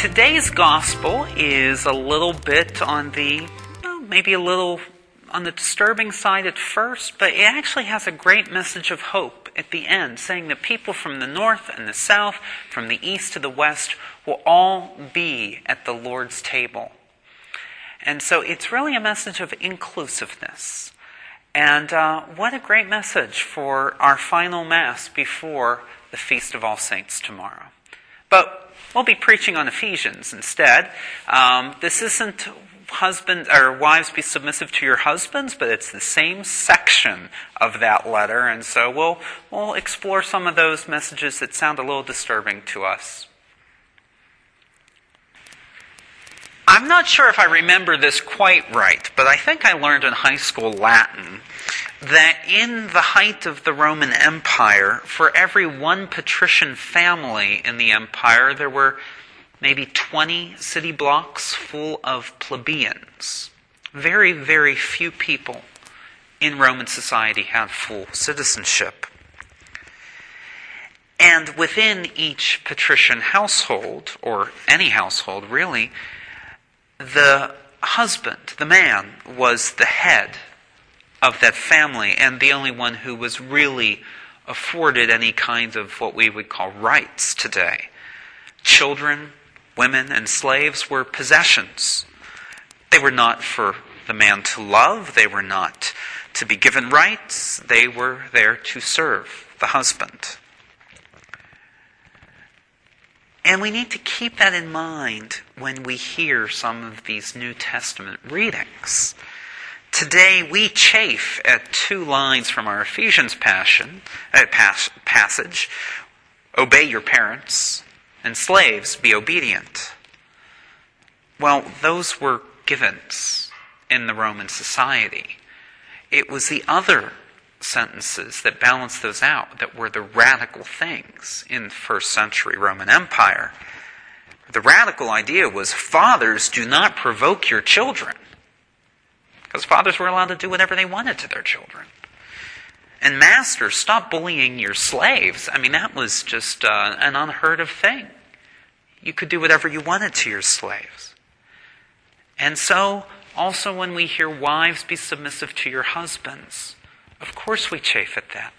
today's gospel is a little bit on the, well, maybe a little on the disturbing side at first, but it actually has a great message of hope at the end, saying that people from the north and the south, from the east to the west, will all be at the Lord's table. And so it's really a message of inclusiveness. And uh, what a great message for our final Mass before the Feast of All Saints tomorrow. But we'll be preaching on Ephesians instead. Um, this isn't husbands or wives be submissive to your husbands, but it's the same section of that letter, and so we'll we'll explore some of those messages that sound a little disturbing to us. I'm not sure if I remember this quite right, but I think I learned in high school Latin that in the height of the Roman Empire, for every one patrician family in the empire, there were maybe 20 city blocks full of plebeians. Very, very few people in Roman society had full citizenship. And within each patrician household, or any household really, the husband, the man, was the head of that family and the only one who was really afforded any kind of what we would call rights today. Children, women, and slaves were possessions. They were not for the man to love, they were not to be given rights, they were there to serve the husband. And we need to keep that in mind when we hear some of these New Testament readings. Today we chafe at two lines from our Ephesians passion, uh, pas- passage Obey your parents, and slaves, be obedient. Well, those were givens in the Roman society. It was the other sentences that balanced those out that were the radical things in the first century Roman Empire. The radical idea was fathers do not provoke your children. Because fathers were allowed to do whatever they wanted to their children. And masters, stop bullying your slaves. I mean, that was just uh, an unheard of thing. You could do whatever you wanted to your slaves. And so, also when we hear wives be submissive to your husbands, of course, we chafe at that.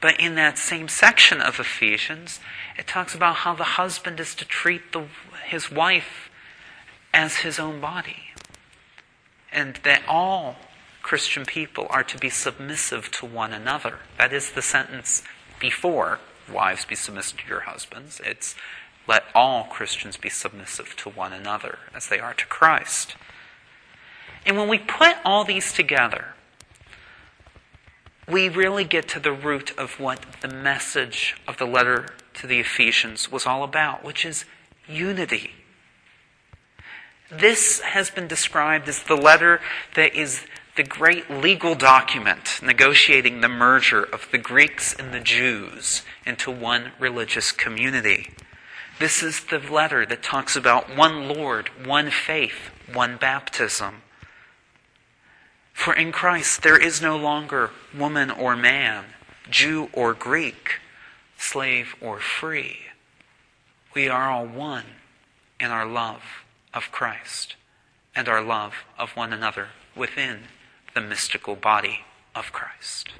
But in that same section of Ephesians, it talks about how the husband is to treat the, his wife as his own body. And that all Christian people are to be submissive to one another. That is the sentence before wives be submissive to your husbands. It's let all Christians be submissive to one another as they are to Christ. And when we put all these together, we really get to the root of what the message of the letter to the Ephesians was all about, which is unity. This has been described as the letter that is the great legal document negotiating the merger of the Greeks and the Jews into one religious community. This is the letter that talks about one Lord, one faith, one baptism. For in Christ there is no longer woman or man, Jew or Greek, slave or free. We are all one in our love of Christ and our love of one another within the mystical body of Christ.